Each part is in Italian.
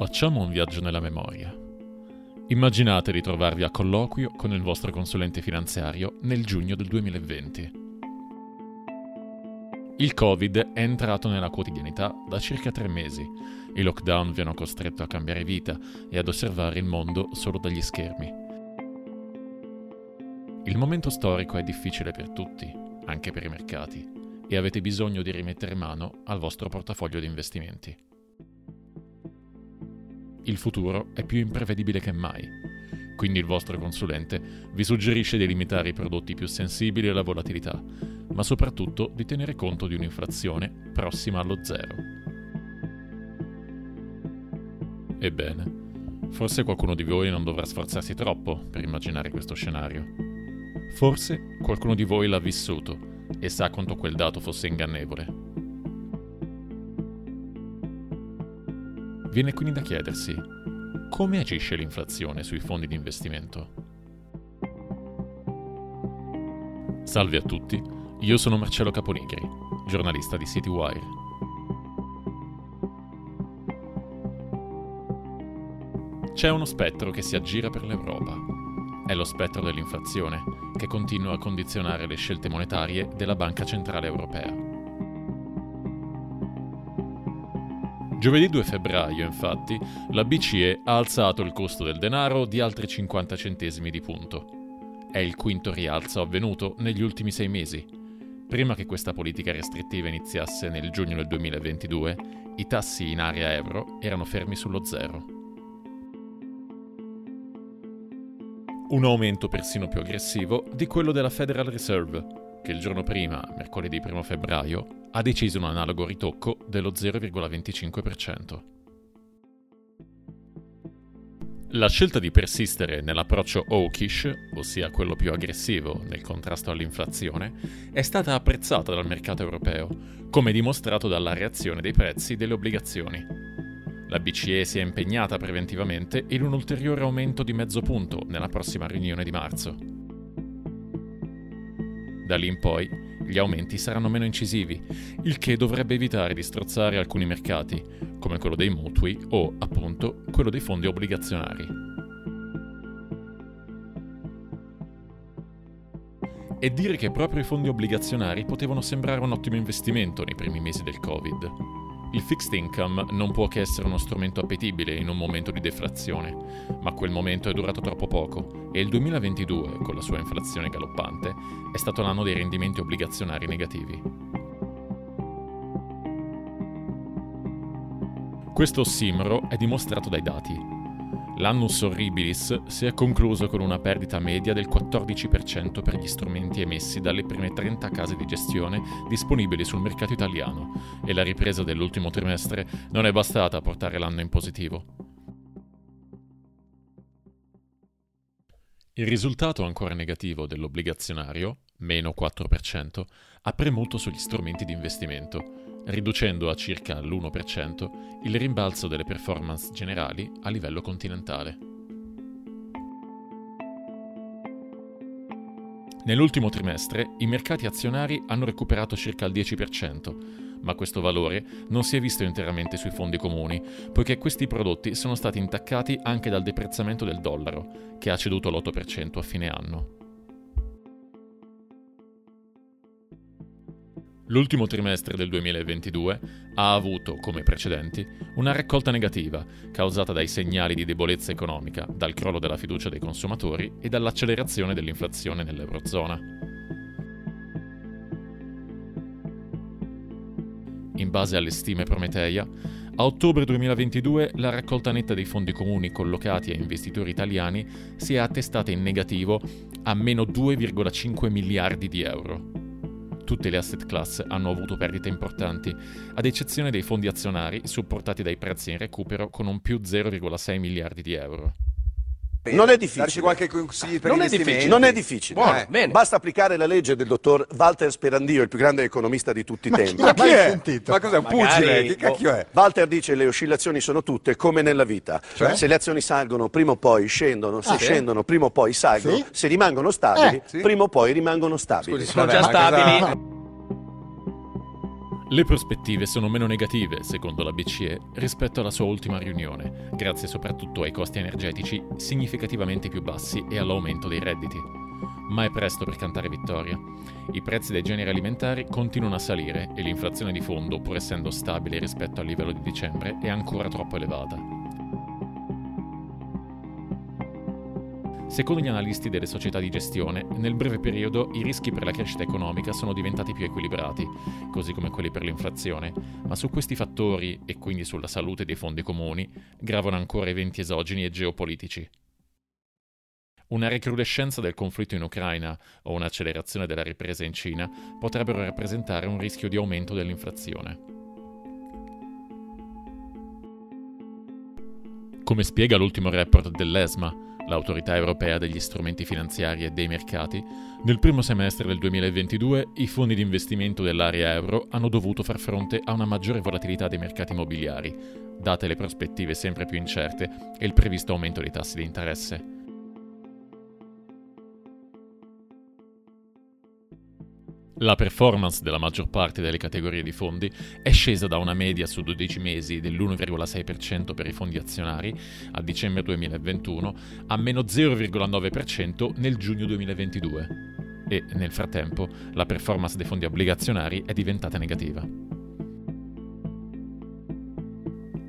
Facciamo un viaggio nella memoria. Immaginate di trovarvi a colloquio con il vostro consulente finanziario nel giugno del 2020. Il Covid è entrato nella quotidianità da circa tre mesi. I lockdown vi hanno costretto a cambiare vita e ad osservare il mondo solo dagli schermi. Il momento storico è difficile per tutti, anche per i mercati, e avete bisogno di rimettere mano al vostro portafoglio di investimenti il futuro è più imprevedibile che mai. Quindi il vostro consulente vi suggerisce di limitare i prodotti più sensibili alla volatilità, ma soprattutto di tenere conto di un'inflazione prossima allo zero. Ebbene, forse qualcuno di voi non dovrà sforzarsi troppo per immaginare questo scenario. Forse qualcuno di voi l'ha vissuto e sa quanto quel dato fosse ingannevole. Viene quindi da chiedersi come agisce l'inflazione sui fondi di investimento. Salve a tutti, io sono Marcello Caponigri, giornalista di CityWire. C'è uno spettro che si aggira per l'Europa. È lo spettro dell'inflazione, che continua a condizionare le scelte monetarie della Banca Centrale Europea. Giovedì 2 febbraio, infatti, la BCE ha alzato il costo del denaro di altri 50 centesimi di punto. È il quinto rialzo avvenuto negli ultimi sei mesi. Prima che questa politica restrittiva iniziasse nel giugno del 2022, i tassi in area euro erano fermi sullo zero. Un aumento persino più aggressivo di quello della Federal Reserve, che il giorno prima, mercoledì 1 febbraio, ha deciso un analogo ritocco dello 0,25%. La scelta di persistere nell'approccio hawkish, ossia quello più aggressivo nel contrasto all'inflazione, è stata apprezzata dal mercato europeo, come dimostrato dalla reazione dei prezzi delle obbligazioni. La BCE si è impegnata preventivamente in un ulteriore aumento di mezzo punto nella prossima riunione di marzo. Da lì in poi gli aumenti saranno meno incisivi, il che dovrebbe evitare di strozzare alcuni mercati, come quello dei mutui o, appunto, quello dei fondi obbligazionari. E dire che proprio i fondi obbligazionari potevano sembrare un ottimo investimento nei primi mesi del Covid. Il fixed income non può che essere uno strumento appetibile in un momento di deflazione, ma quel momento è durato troppo poco e il 2022, con la sua inflazione galoppante, è stato l'anno dei rendimenti obbligazionari negativi. Questo ossimoro è dimostrato dai dati. L'annus horribilis si è concluso con una perdita media del 14% per gli strumenti emessi dalle prime 30 case di gestione disponibili sul mercato italiano e la ripresa dell'ultimo trimestre non è bastata a portare l'anno in positivo. Il risultato ancora negativo dell'obbligazionario, meno 4%, ha premuto sugli strumenti di investimento, riducendo a circa l'1% il rimbalzo delle performance generali a livello continentale. Nell'ultimo trimestre i mercati azionari hanno recuperato circa il 10%, ma questo valore non si è visto interamente sui fondi comuni, poiché questi prodotti sono stati intaccati anche dal deprezzamento del dollaro, che ha ceduto l'8% a fine anno. L'ultimo trimestre del 2022 ha avuto, come precedenti, una raccolta negativa causata dai segnali di debolezza economica, dal crollo della fiducia dei consumatori e dall'accelerazione dell'inflazione nell'Eurozona. In base alle stime Prometeia, a ottobre 2022 la raccolta netta dei fondi comuni collocati a investitori italiani si è attestata in negativo a meno 2,5 miliardi di euro tutte le asset class hanno avuto perdite importanti, ad eccezione dei fondi azionari supportati dai prezzi in recupero con un più 0,6 miliardi di euro. Non è difficile. Darci qualche consiglio per non è? Non è difficile. Buono, Eh, bene. Basta applicare la legge del dottor Walter Sperandio, il più grande economista di tutti i tempi. Ma chi è? sentito? Ma cos'è un Magari- pugile? Che cacchio è? Walter dice le oscillazioni sono tutte come nella vita. Cioè? Se le azioni salgono, prima o poi scendono, se Ah, sì? scendono, prima o poi salgono, Sì? se rimangono stabili, Eh, sì. prima o poi rimangono stabili. Scusi, Sono vabbè, già stabili. Le prospettive sono meno negative, secondo la BCE, rispetto alla sua ultima riunione, grazie soprattutto ai costi energetici significativamente più bassi e all'aumento dei redditi. Ma è presto per cantare vittoria. I prezzi dei generi alimentari continuano a salire e l'inflazione di fondo, pur essendo stabile rispetto al livello di dicembre, è ancora troppo elevata. Secondo gli analisti delle società di gestione, nel breve periodo i rischi per la crescita economica sono diventati più equilibrati, così come quelli per l'inflazione, ma su questi fattori, e quindi sulla salute dei fondi comuni, gravano ancora eventi esogeni e geopolitici. Una recrudescenza del conflitto in Ucraina o un'accelerazione della ripresa in Cina potrebbero rappresentare un rischio di aumento dell'inflazione. Come spiega l'ultimo report dell'ESMA, l'autorità europea degli strumenti finanziari e dei mercati, nel primo semestre del 2022 i fondi di investimento dell'area euro hanno dovuto far fronte a una maggiore volatilità dei mercati immobiliari, date le prospettive sempre più incerte e il previsto aumento dei tassi di interesse. La performance della maggior parte delle categorie di fondi è scesa da una media su 12 mesi dell'1,6% per i fondi azionari a dicembre 2021 a meno 0,9% nel giugno 2022 e nel frattempo la performance dei fondi obbligazionari è diventata negativa.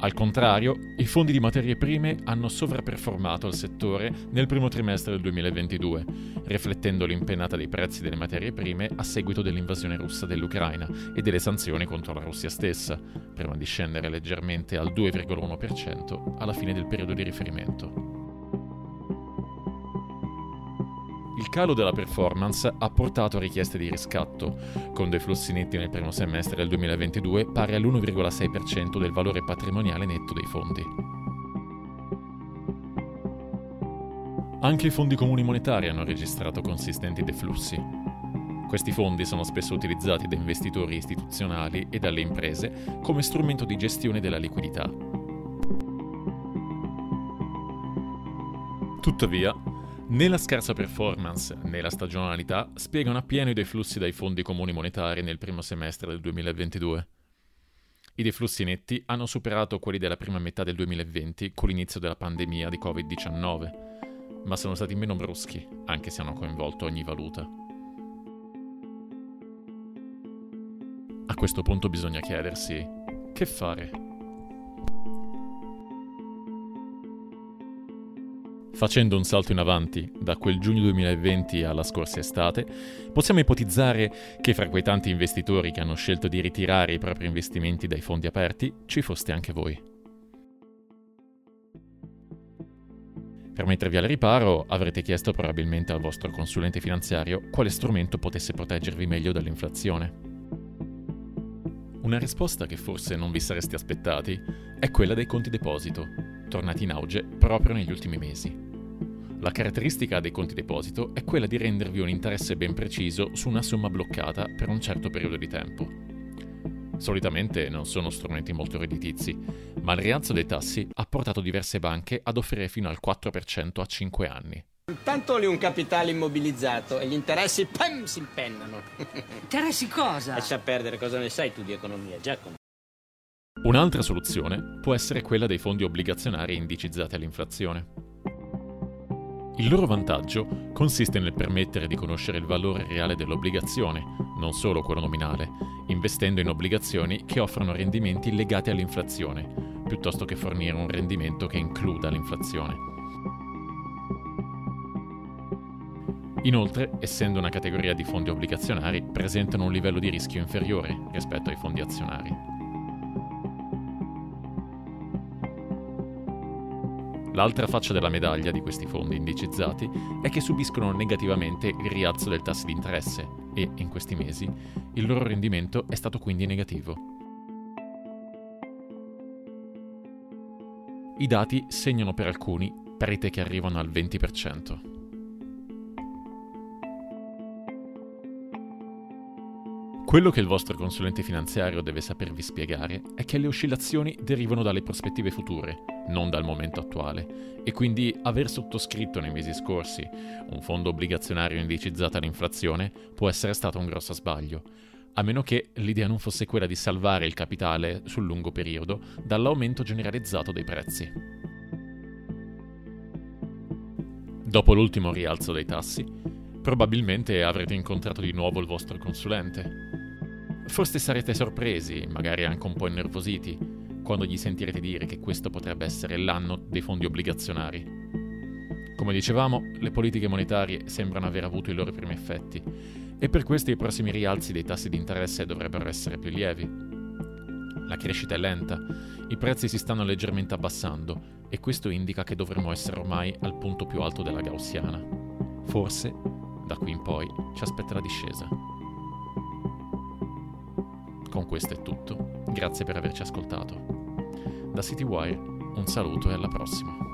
Al contrario, i fondi di materie prime hanno sovraperformato il settore nel primo trimestre del 2022, riflettendo l'impennata dei prezzi delle materie prime a seguito dell'invasione russa dell'Ucraina e delle sanzioni contro la Russia stessa, prima di scendere leggermente al 2,1% alla fine del periodo di riferimento. Calo della performance ha portato a richieste di riscatto, con dei flussi netti nel primo semestre del 2022 pari all'1,6% del valore patrimoniale netto dei fondi. Anche i fondi comuni monetari hanno registrato consistenti deflussi. Questi fondi sono spesso utilizzati da investitori istituzionali e dalle imprese come strumento di gestione della liquidità. Tuttavia, Né la scarsa performance né la stagionalità spiegano appieno i deflussi dai fondi comuni monetari nel primo semestre del 2022. I deflussi netti hanno superato quelli della prima metà del 2020 con l'inizio della pandemia di Covid-19, ma sono stati meno bruschi, anche se hanno coinvolto ogni valuta. A questo punto bisogna chiedersi che fare. Facendo un salto in avanti da quel giugno 2020 alla scorsa estate, possiamo ipotizzare che fra quei tanti investitori che hanno scelto di ritirare i propri investimenti dai fondi aperti ci foste anche voi. Per mettervi al riparo avrete chiesto probabilmente al vostro consulente finanziario quale strumento potesse proteggervi meglio dall'inflazione. Una risposta che forse non vi sareste aspettati è quella dei conti deposito, tornati in auge proprio negli ultimi mesi. La caratteristica dei conti deposito è quella di rendervi un interesse ben preciso su una somma bloccata per un certo periodo di tempo. Solitamente non sono strumenti molto redditizi, ma il rialzo dei tassi ha portato diverse banche ad offrire fino al 4% a 5 anni. Tanto lì un capitale immobilizzato e gli interessi pam, si impennano. Interessi cosa? Lascia perdere, cosa ne sai tu di economia, Giacomo? Un'altra soluzione può essere quella dei fondi obbligazionari indicizzati all'inflazione. Il loro vantaggio consiste nel permettere di conoscere il valore reale dell'obbligazione, non solo quello nominale, investendo in obbligazioni che offrono rendimenti legati all'inflazione, piuttosto che fornire un rendimento che includa l'inflazione. Inoltre, essendo una categoria di fondi obbligazionari, presentano un livello di rischio inferiore rispetto ai fondi azionari. L'altra faccia della medaglia di questi fondi indicizzati è che subiscono negativamente il rialzo del tasso di interesse e, in questi mesi, il loro rendimento è stato quindi negativo. I dati segnano per alcuni perite che arrivano al 20%. Quello che il vostro consulente finanziario deve sapervi spiegare è che le oscillazioni derivano dalle prospettive future, non dal momento attuale, e quindi aver sottoscritto nei mesi scorsi un fondo obbligazionario indicizzato all'inflazione può essere stato un grosso sbaglio, a meno che l'idea non fosse quella di salvare il capitale sul lungo periodo dall'aumento generalizzato dei prezzi. Dopo l'ultimo rialzo dei tassi, probabilmente avrete incontrato di nuovo il vostro consulente. Forse sarete sorpresi, magari anche un po' innervositi, quando gli sentirete dire che questo potrebbe essere l'anno dei fondi obbligazionari. Come dicevamo, le politiche monetarie sembrano aver avuto i loro primi effetti e per questo i prossimi rialzi dei tassi di interesse dovrebbero essere più lievi. La crescita è lenta, i prezzi si stanno leggermente abbassando e questo indica che dovremmo essere ormai al punto più alto della gaussiana. Forse, da qui in poi, ci aspetta la discesa. Con questo è tutto, grazie per averci ascoltato. Da CityWire un saluto e alla prossima.